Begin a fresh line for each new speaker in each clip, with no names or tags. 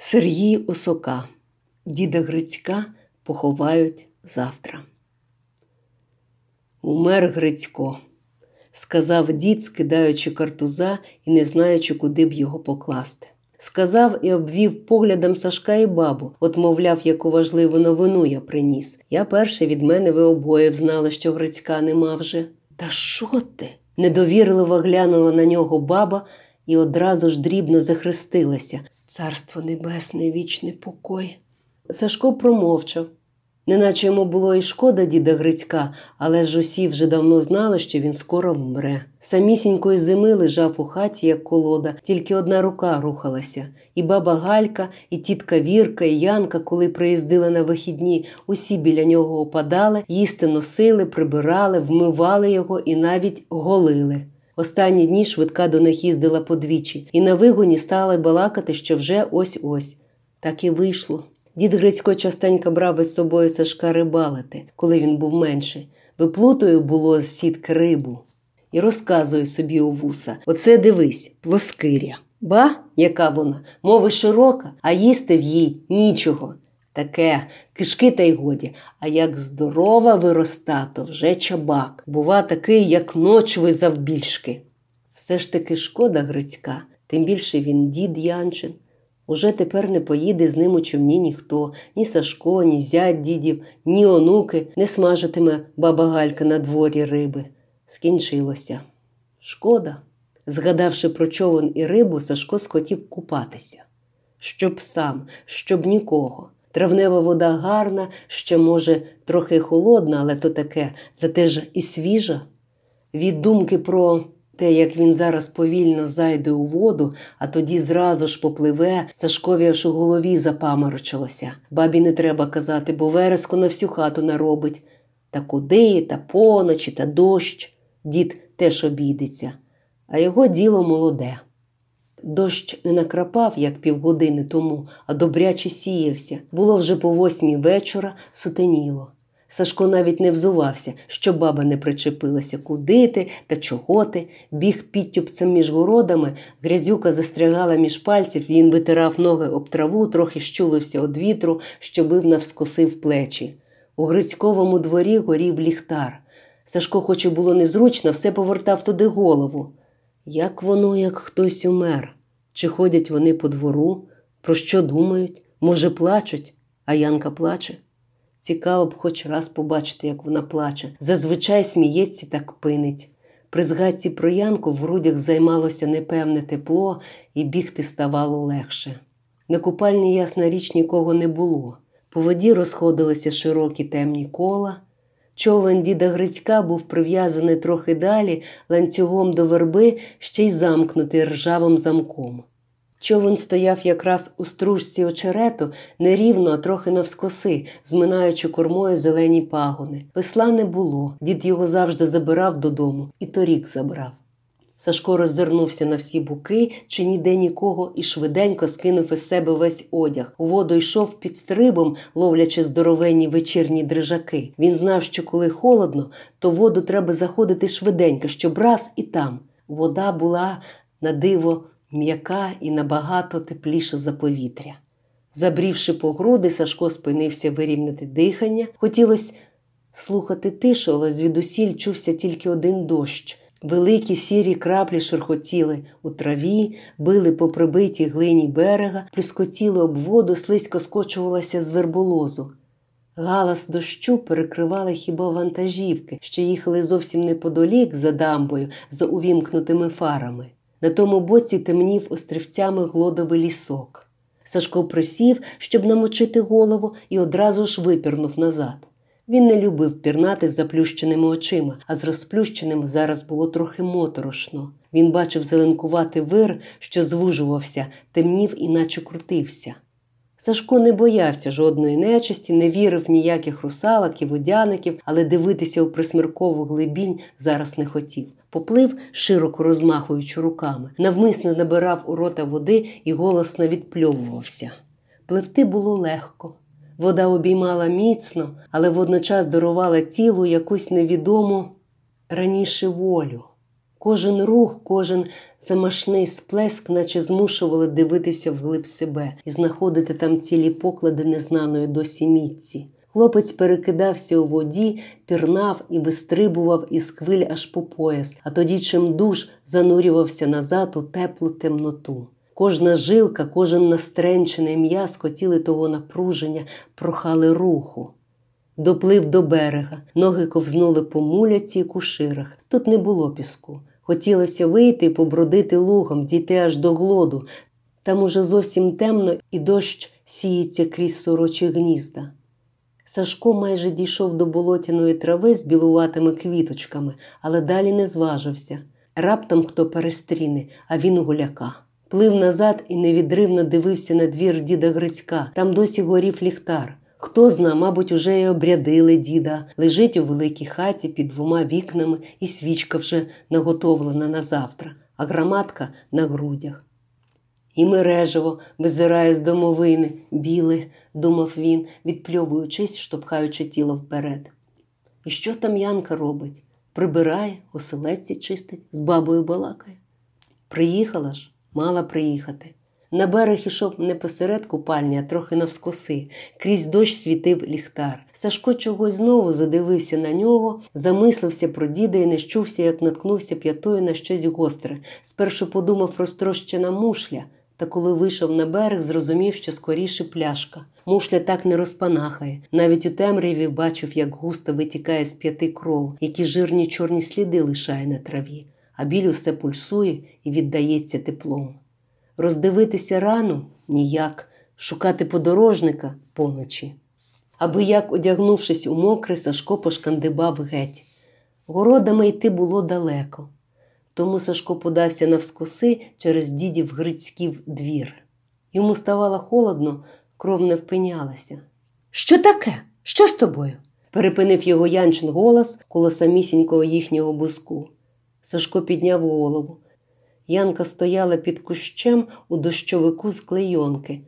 Сергій Осока. Діда Грицька поховають завтра. Умер Грицько, сказав дід, скидаючи картуза і не знаючи, куди б його покласти. Сказав і обвів поглядом Сашка і бабу, от, мовляв, яку важливу новину я приніс. Я перше від мене ви обоє взнали, що Грицька нема вже. Та що ти? Недовірливо глянула на нього баба і одразу ж дрібно захрестилася. Царство небесне, вічний покой. Сашко промовчав, неначе йому було і шкода діда Грицька, але ж усі вже давно знали, що він скоро вмре. Самісінької зими лежав у хаті, як колода, тільки одна рука рухалася. І баба Галька, і тітка Вірка, і Янка, коли приїздили на вихідні, усі біля нього опадали, їсти носили, прибирали, вмивали його і навіть голили. Останні дні швидка до них їздила подвічі, і на вигоні стали балакати, що вже ось-ось. Так і вийшло. Дід Грицько частенько брав із собою Сашка рибалити, коли він був менший. Виплутою було з сітки рибу. І розказує собі у вуса: Оце дивись, плоскиря. Ба, яка вона, мови широка, а їсти в їй нічого. Таке, кишки та й годі, а як здорова вироста, то вже чабак. Бува такий, як ночви завбільшки. Все ж таки шкода Грицька, тим більше він дід Янчин. Уже тепер не поїде з ним у човні ніхто, ні Сашко, ні зять дідів, ні онуки не смажитиме баба Галька на дворі риби. Скінчилося. Шкода. Згадавши про човен і рибу, Сашко схотів купатися. Щоб сам, щоб нікого. Травнева вода гарна, ще, може, трохи холодна, але то таке, зате ж і свіжа. Від думки про те, як він зараз повільно зайде у воду, а тоді зразу ж попливе, Сашкові аж у голові запаморочилося. Бабі не треба казати, бо вереску на всю хату наробить. Та куди, та поночі, та дощ. Дід теж обійдеться, а його діло молоде. Дощ не накрапав, як півгодини тому, а добряче сіявся. Було вже по восьмій вечора, сутеніло. Сашко навіть не взувався, щоб баба не причепилася, куди ти та чого ти. Біг підтюпцем між городами, грязюка застрягала між пальців, він витирав ноги об траву, трохи щулився від вітру, що бив навскоси в плечі. У Грицьковому дворі горів ліхтар. Сашко, хоч і було незручно, все повертав туди голову. Як воно, як хтось умер? Чи ходять вони по двору? Про що думають? Може, плачуть, а Янка плаче? Цікаво б хоч раз побачити, як вона плаче. Зазвичай сміється так пинить. При згадці про Янку в грудях займалося непевне тепло, і бігти ставало легше. На купальні, ясна річ, нікого не було. По воді розходилися широкі темні кола. Човен діда Грицька був прив'язаний трохи далі ланцюгом до верби, ще й замкнутий ржавим замком. Човен стояв якраз у стружці очерету нерівно, а трохи навскоси, зминаючи кормою зелені пагони. Весла не було, дід його завжди забирав додому, і торік забрав. Сашко роззирнувся на всі буки, чи ніде нікого, і швиденько скинув із себе весь одяг. У воду йшов під стрибом, ловлячи здоровенні вечірні дрижаки. Він знав, що коли холодно, то воду треба заходити швиденько, щоб раз і там. Вода була на диво м'яка і набагато тепліша за повітря. Забрівши по груди, Сашко спинився вирівняти дихання. Хотілося слухати тишу, але звідусіль чувся тільки один дощ. Великі сірі краплі шерхотіли у траві, били по прибитій глині берега, плюскотіли об воду, слизько скочувалася з верболозу. Галас дощу перекривали хіба вантажівки, що їхали зовсім неподалік за дамбою, за увімкнутими фарами. На тому боці темнів острівцями глодовий лісок. Сашко присів, щоб намочити голову, і одразу ж випірнув назад. Він не любив пірнати з заплющеними очима, а з розплющеними зараз було трохи моторошно. Він бачив зеленкувати вир, що звужувався, темнів і наче крутився. Сашко не боявся жодної нечисті, не вірив в ніяких русалок і водяників, але дивитися у присміркову глибінь зараз не хотів. Поплив, широко розмахуючи руками, навмисно набирав у рота води і голосно відпльовувався. Пливти було легко. Вода обіймала міцно, але водночас дарувала тілу якусь невідому раніше волю. Кожен рух, кожен замашний сплеск, наче змушували дивитися вглиб себе і знаходити там цілі поклади незнаної досі мітці. Хлопець перекидався у воді, пірнав і вистрибував із хвиль аж по пояс, а тоді чим душ занурювався назад у теплу темноту. Кожна жилка, кожен настренчений м'яз хотіли того напруження, прохали руху. Доплив до берега, ноги ковзнули по муляці і куширах. Тут не було піску. Хотілося вийти і побродити лугом, дійти аж до глоду. Там уже зовсім темно і дощ сіється крізь сорочі гнізда. Сашко майже дійшов до болотяної трави з білуватими квіточками, але далі не зважився. Раптом хто перестріне, а він гуляка. Плив назад і невідривно дивився на двір діда Грицька. Там досі горів ліхтар. Хто зна, мабуть, уже й обрядили діда, лежить у великій хаті під двома вікнами, і свічка вже наготовлена на завтра, а громадка на грудях. І мережево визирає з домовини, біле, думав він, відпльовуючись, штовхаючи тіло вперед. І що там Янка робить? Прибирає, оселедці чистить, з бабою балакає. Приїхала ж, мала приїхати. На берег ішов не посеред купальні, а трохи навскоси. Крізь дощ світив ліхтар. Сашко чогось знову задивився на нього, замислився про діда і не щувся, як наткнувся п'ятою на щось гостре. Спершу подумав розтрощена мушля, та коли вийшов на берег, зрозумів, що скоріше пляшка. Мушля так не розпанахає. Навіть у темряві бачив, як густо витікає з п'яти кров, які жирні чорні сліди лишає на траві, а біль усе пульсує і віддається теплом. Роздивитися рану ніяк, шукати подорожника поночі. Аби як, одягнувшись у мокре, Сашко пошкандибав геть. Городами йти було далеко, тому Сашко подався навскоси через дідів Грицьків двір. Йому ставало холодно, кров не впинялася. Що таке? Що з тобою? перепинив його Янчин голос коло самісінького їхнього буску. Сашко підняв голову. Янка стояла під кущем у дощовику з клейонки.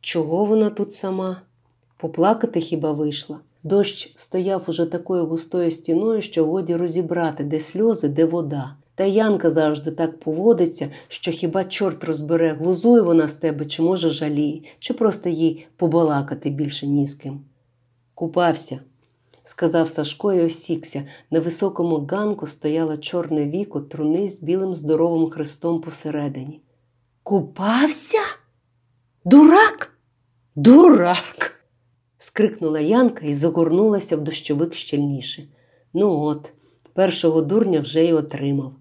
Чого вона тут сама? Поплакати хіба вийшла? Дощ стояв уже такою густою стіною, що годі розібрати, де сльози, де вода. Та Янка завжди так поводиться, що хіба чорт розбере, глузує вона з тебе, чи може жаліє, чи просто їй побалакати більше ні з ким. Купався, сказав Сашко і осікся. На високому ганку стояло чорне віко труни з білим здоровим хрестом посередині. Купався? Дурак? Дурак. скрикнула Янка і загорнулася в дощовик щільніше. Ну от, першого дурня вже й отримав.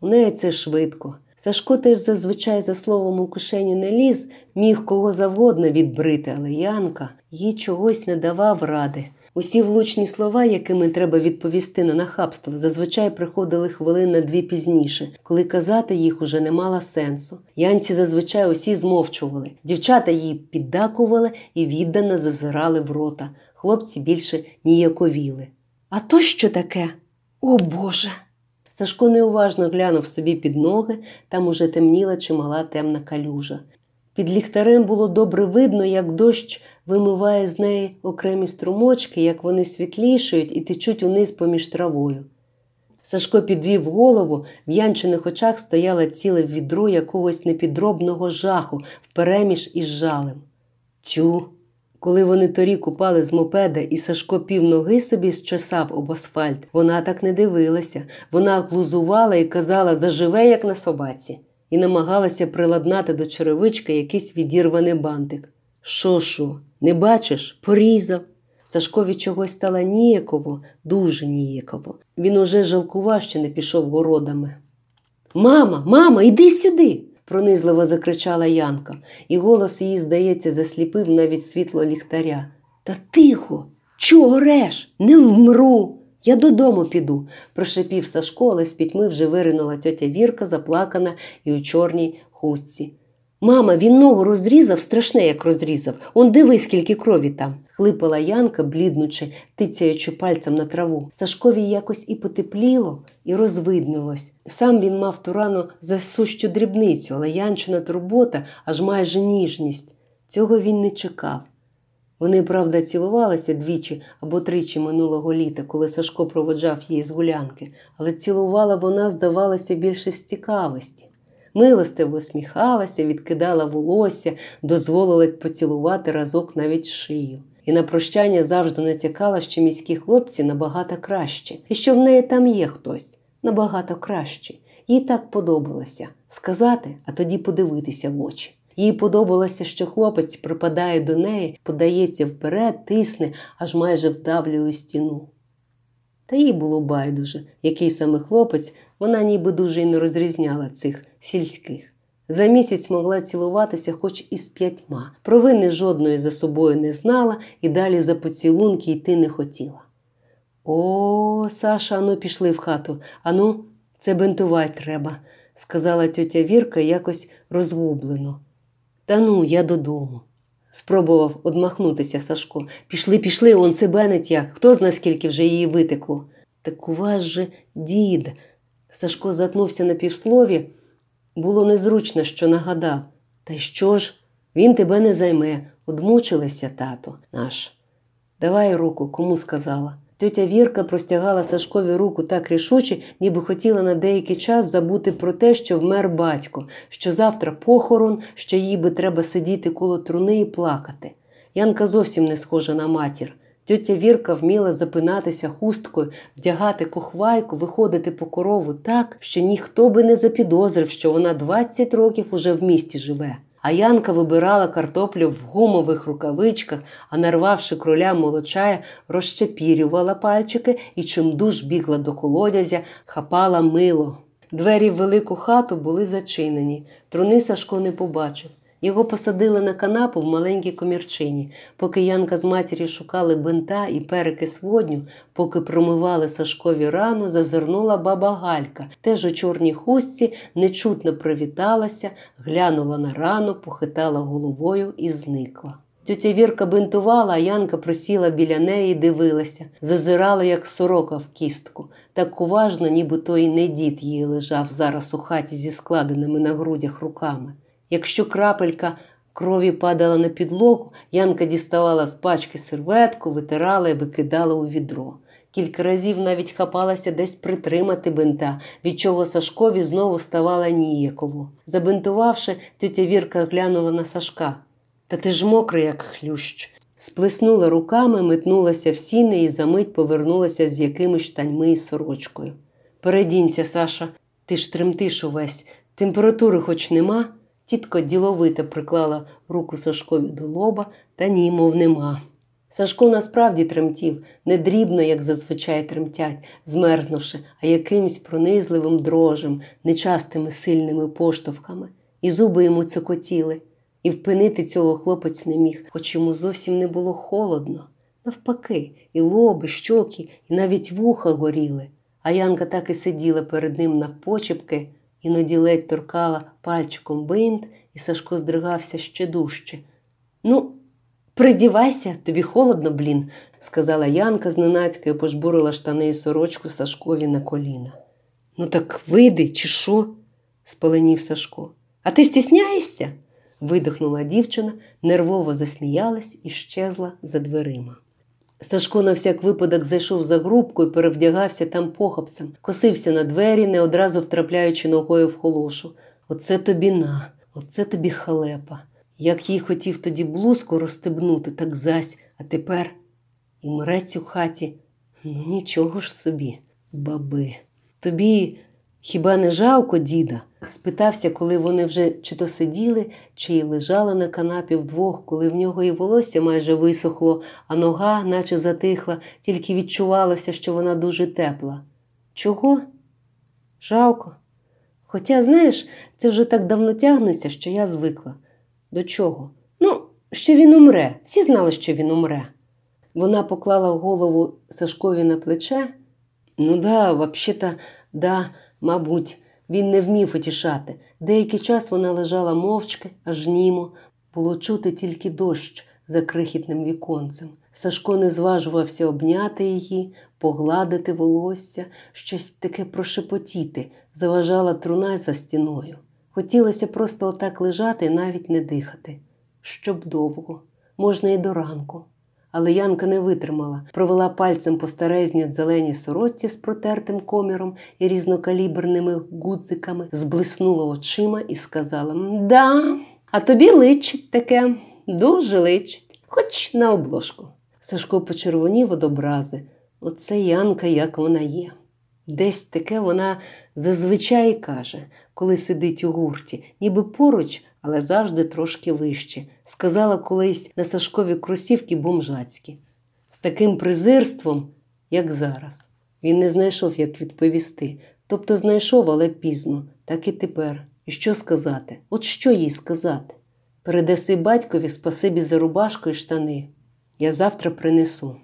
У неї це швидко. Сашко теж зазвичай за словом у кишеню не ліз, міг кого завгодно відбрити, але Янка їй чогось не давав ради. Усі влучні слова, якими треба відповісти на нахабство, зазвичай приходили хвилин на дві пізніше, коли казати їх уже не мало сенсу. Янці зазвичай усі змовчували. Дівчата її піддакували і віддано зазирали в рота. Хлопці більше ніяковіли. А то що таке? О Боже! Сашко неуважно глянув собі під ноги, там уже темніла чимала темна калюжа. Під ліхтарем було добре видно, як дощ вимиває з неї окремі струмочки, як вони світлішають і течуть униз поміж травою. Сашко підвів голову, в янчених очах стояло ціле відро якогось непідробного жаху впереміж із жалем. Тю. Коли вони торік упали з мопеда, і Сашко півноги собі зчесав об асфальт, вона так не дивилася. Вона глузувала і казала заживе, як на собаці, і намагалася приладнати до черевичка якийсь відірваний бантик. Шо, шо, не бачиш? Порізав. Сашкові чогось стало ніяково, дуже ніяково. Він уже жалкував, що не пішов городами. Мама, мама, іди сюди пронизливо закричала Янка, і голос її, здається, засліпив навіть світло ліхтаря. Та тихо, чого реш? Не вмру. Я додому піду, прошепів Сашко, але з пітьми вже виринула тьотя Вірка, заплакана і у чорній хустці. Мама, він ногу розрізав, страшне, як розрізав. Он дивись, скільки крові там, хлипала Янка, бліднучи, тицяючи пальцем на траву. Сашкові якось і потепліло, і розвиднилось. Сам він мав ту рану за сущу дрібницю, але Янчина турбота аж майже ніжність. Цього він не чекав. Вони, правда, цілувалися двічі або тричі минулого літа, коли Сашко проводжав її з гулянки, але цілувала вона, здавалося, більше з цікавості. Милостиво усміхалася, відкидала волосся, дозволила поцілувати разок навіть шию. І на прощання завжди натякала, що міські хлопці набагато краще, і що в неї там є хтось набагато краще. Їй так подобалося сказати, а тоді подивитися в очі. Їй подобалося, що хлопець припадає до неї, подається вперед, тисне, аж майже вдавлює стіну. Та їй було байдуже, який саме хлопець, вона ніби дуже й не розрізняла цих сільських. За місяць могла цілуватися хоч із п'ятьма, провини жодної за собою не знала і далі за поцілунки йти не хотіла. О, Саша, ану, пішли в хату. Ану, це бинтувати треба, сказала тьотя Вірка якось розгублено. Та ну, я додому. Спробував одмахнутися Сашко. Пішли, пішли, он це бенеть як. Хто зна, скільки вже її витекло. Так у вас же дід. Сашко затнувся на півслові. Було незручно, що нагадав. Та й що ж? Він тебе не займе. Одмучилася, тато наш. Давай руку, кому сказала. Тетя Вірка простягала Сашкові руку так рішуче, ніби хотіла на деякий час забути про те, що вмер батько, що завтра похорон, що їй би треба сидіти коло труни і плакати. Янка зовсім не схожа на матір. Тетя Вірка вміла запинатися хусткою, вдягати кохвайку, виходити по корову так, що ніхто би не запідозрив, що вона 20 років уже в місті живе. А Янка вибирала картоплю в гумових рукавичках, а нарвавши кроля молочая, розчепірювала пальчики і чимдуж бігла до колодязя, хапала мило. Двері в велику хату були зачинені. Труни Сашко не побачив. Його посадили на канапу в маленькій комірчині. Поки Янка з матір'ю шукали бинта і перекис водню, поки промивали Сашкові рану, зазирнула баба Галька. Теж у чорній хустці нечутно привіталася, глянула на рану, похитала головою і зникла. Тетя Вірка бинтувала, а Янка присіла біля неї дивилася, зазирала, як сорока в кістку, так уважно, ніби той не дід її лежав зараз у хаті зі складеними на грудях руками. Якщо крапелька крові падала на підлогу, Янка діставала з пачки серветку, витирала і викидала у відро. Кілька разів навіть хапалася десь притримати бинта, від чого Сашкові знову ставала ніяково. Забинтувавши, тетя Вірка глянула на Сашка. Та ти ж мокрий, як хлющ. Сплеснула руками, метнулася в сіни і за мить повернулася з якимись штаньми і сорочкою. Передінься, Саша, ти ж тремтиш увесь, температури хоч нема. Тітко діловито приклала руку Сашкові до лоба, та ні, мов нема. Сашко насправді тремтів, не дрібно, як зазвичай тремтять, змерзнувши, а якимсь пронизливим дрожем, нечастими сильними поштовхами, і зуби йому цокотіли. І впинити цього хлопець не міг, хоч йому зовсім не було холодно. Навпаки, і лоби, щоки, і навіть вуха горіли. А Янка так і сиділа перед ним навпочепки, іноді ледь торкала пальчиком бинт, і Сашко здригався ще дужче. Ну, придівайся, тобі холодно, блін, сказала Янка зненацька і пожбурила штани і сорочку Сашкові на коліна. Ну, так вийди, чи що? спаленів Сашко. А ти стісняєшся? видихнула дівчина, нервово засміялась і щезла за дверима. Сашко на всяк випадок зайшов за грубку і перевдягався там похапцем, косився на двері, не одразу втрапляючи ногою в холошу. Оце тобі на, оце тобі халепа. Як їй хотів тоді блузку розстебнути, так зась, а тепер і мрець у хаті. Ну, нічого ж собі, баби. Тобі хіба не жалко, діда? Спитався, коли вони вже чи то сиділи, чи й лежали на канапі вдвох, коли в нього і волосся майже висохло, а нога, наче затихла, тільки відчувалося, що вона дуже тепла. Чого? Жалко. Хоча, знаєш, це вже так давно тягнеться, що я звикла. До чого? Ну, що він умре. Всі знали, що він умре. Вона поклала голову Сашкові на плече. Ну да, взагалі-то, да, мабуть. Він не вмів утішати. Деякий час вона лежала мовчки, аж німо. Було чути тільки дощ за крихітним віконцем. Сашко не зважувався обняти її, погладити волосся, щось таке прошепотіти, заважала труна за стіною. Хотілося просто отак лежати і навіть не дихати. Щоб довго. можна і до ранку. Але Янка не витримала, провела пальцем по старезній зеленій сорочці з протертим коміром і різнокаліберними гудзиками, зблиснула очима і сказала: Да, а тобі личить таке, дуже личить, хоч на обложку. Сашко почервонів од образи. Оце Янка, як вона є. Десь таке вона зазвичай каже, коли сидить у гурті, ніби поруч, але завжди трошки вище. Сказала колись на Сашкові кросівки бомжацькі. З таким презирством, як зараз. Він не знайшов, як відповісти. Тобто знайшов, але пізно, так і тепер. І що сказати? От що їй сказати? Передаси батькові спасибі за рубашку і штани. Я завтра принесу.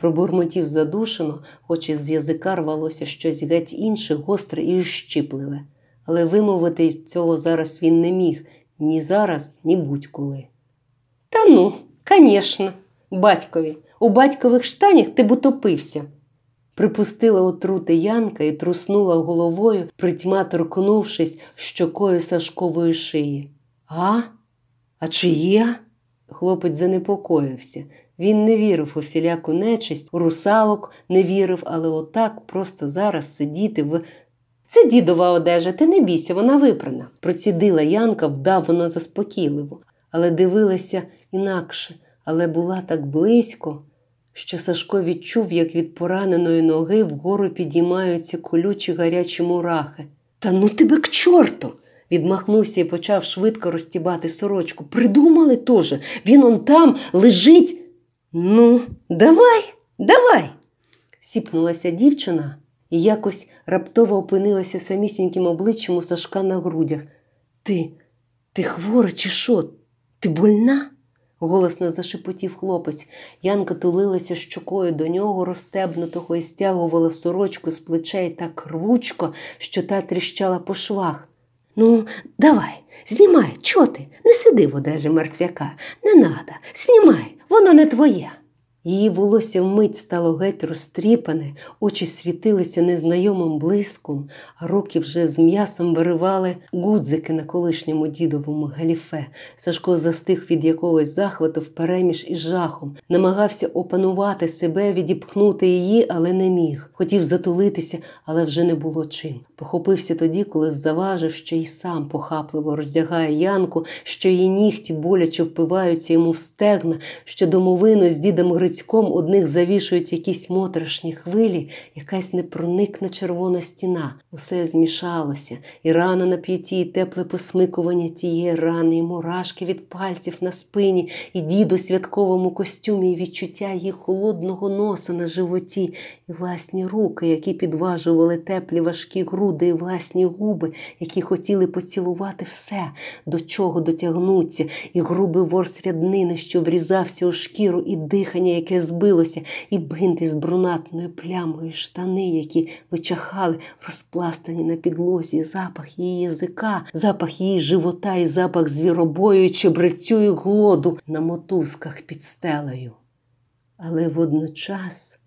Пробурмотів задушено, хоч із язика рвалося щось геть інше, гостре і щіпливе. Але вимовити цього зараз він не міг ні зараз, ні будь-коли. Та ну, звісно, батькові, у батькових штанях ти б утопився. Припустила отрути Янка і труснула головою, притьма торкнувшись щокою Сашкової шиї. А? А чи є? Хлопець занепокоївся. Він не вірив у всіляку нечисть, у русалок не вірив, але отак просто зараз сидіти в. Це дідова одежа, ти не бійся, вона випрана. Процідила Янка, вдав вона заспокійливо, але дивилася інакше, але була так близько, що Сашко відчув, як від пораненої ноги вгору підіймаються колючі гарячі мурахи. Та ну тебе к чорту! Відмахнувся і почав швидко розтібати сорочку. Придумали теж. Він он там лежить. Ну, давай, давай. сіпнулася дівчина і якось раптово опинилася самісіньким обличчям у Сашка на грудях. Ти, ти хвора, чи що? Ти больна? голосно зашепотів хлопець. Янка тулилася щокою до нього, розстебнутого і стягувала сорочку з плечей так рвучко, що та тріщала по швах. Ну, давай, знімай, чого ти? Не сиди в одежі мертвяка. Не надо, знімай, воно не твоє. Її волосся вмить стало геть розтріпане, очі світилися незнайомим блиском, а руки вже з м'ясом виривали гудзики на колишньому дідовому галіфе. Сашко застиг від якогось захвату впереміж із жахом, намагався опанувати себе, відіпхнути її, але не міг. Хотів затулитися, але вже не було чим. Похопився тоді, коли заважив, що й сам похапливо роздягає Янку, що її нігті боляче впиваються йому в стегна, що домовину з дідом Грицьком одних завішують якісь моторошні хвилі, якась непроникна червона стіна. Усе змішалося, і рана на п'яті, і тепле посмикування тієї рани, і мурашки від пальців на спині, і дід у святковому костюмі, і відчуття її холодного носа на животі, і власні руки, які підважували теплі важкі груди, і власні губи, які хотіли поцілувати все, до чого дотягнуться, і грубий ворс ряднини, що врізався у шкіру, і дихання, яке збилося, і бинти з брунатною плямою, штани, які вичахали, розпластані на підлозі, запах її язика, запах її живота, і запах звіробою, чебрецю і глоду на мотузках під стелею. Але водночас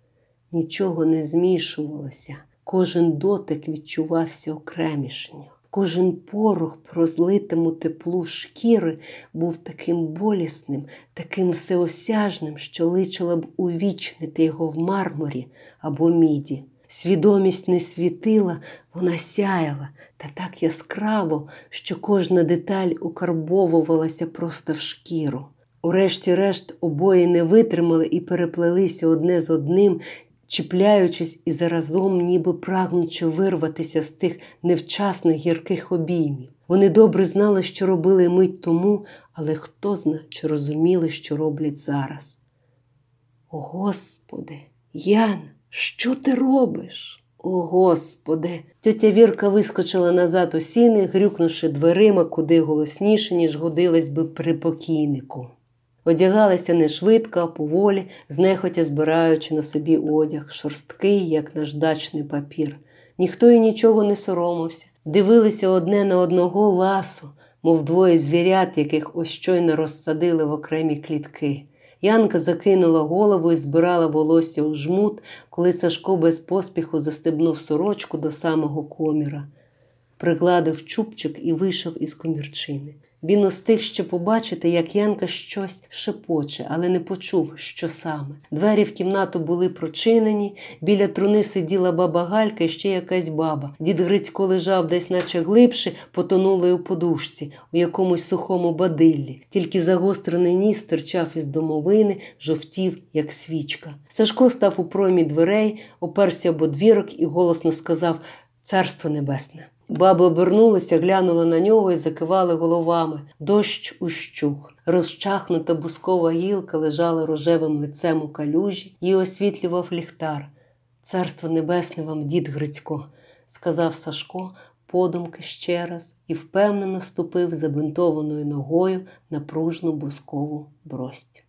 нічого не змішувалося, кожен дотик відчувався окремішньо. Кожен порох про злитому теплу шкіри був таким болісним, таким всеосяжним, що личило б увічнити його в мармурі або міді. Свідомість не світила, вона сяяла та так яскраво, що кожна деталь укарбовувалася просто в шкіру. Урешті-решт обоє не витримали і переплелися одне з одним, чіпляючись і заразом, ніби прагнучи вирватися з тих невчасних гірких обіймів. Вони добре знали, що робили мить тому, але хто зна, чи розуміли, що роблять зараз. О Господи, Ян, що ти робиш? О Господи! Тетя Вірка вискочила назад у сіни, грюкнувши дверима куди голосніше, ніж годилась би при покійнику. Одягалися не швидко, а поволі, знехотя збираючи на собі одяг, шорсткий, як наждачний папір. Ніхто і нічого не соромився, дивилися одне на одного ласу, мов двоє звірят, яких ось щойно розсадили в окремі клітки. Янка закинула голову і збирала волосся у жмут, коли Сашко без поспіху застебнув сорочку до самого коміра. Пригладив чубчик і вийшов із комірчини. Він устиг ще побачити, як Янка щось шепоче, але не почув, що саме. Двері в кімнату були прочинені, біля труни сиділа баба Галька і ще якась баба. Дід Грицько лежав десь, наче глибше, потонули у подушці, у якомусь сухому бадиллі. Тільки загострений ніс стирчав із домовини, жовтів, як свічка. Сашко став у проймі дверей, оперся об одвірок і голосно сказав Царство небесне. Баби обернулися, глянули на нього і закивали головами. Дощ ущух. Розчахнута бускова гілка лежала рожевим лицем у калюжі і освітлював ліхтар. Царство небесне вам, дід Грицько, сказав Сашко, подумки ще раз і впевнено ступив забинтованою ногою на пружну бускову брость.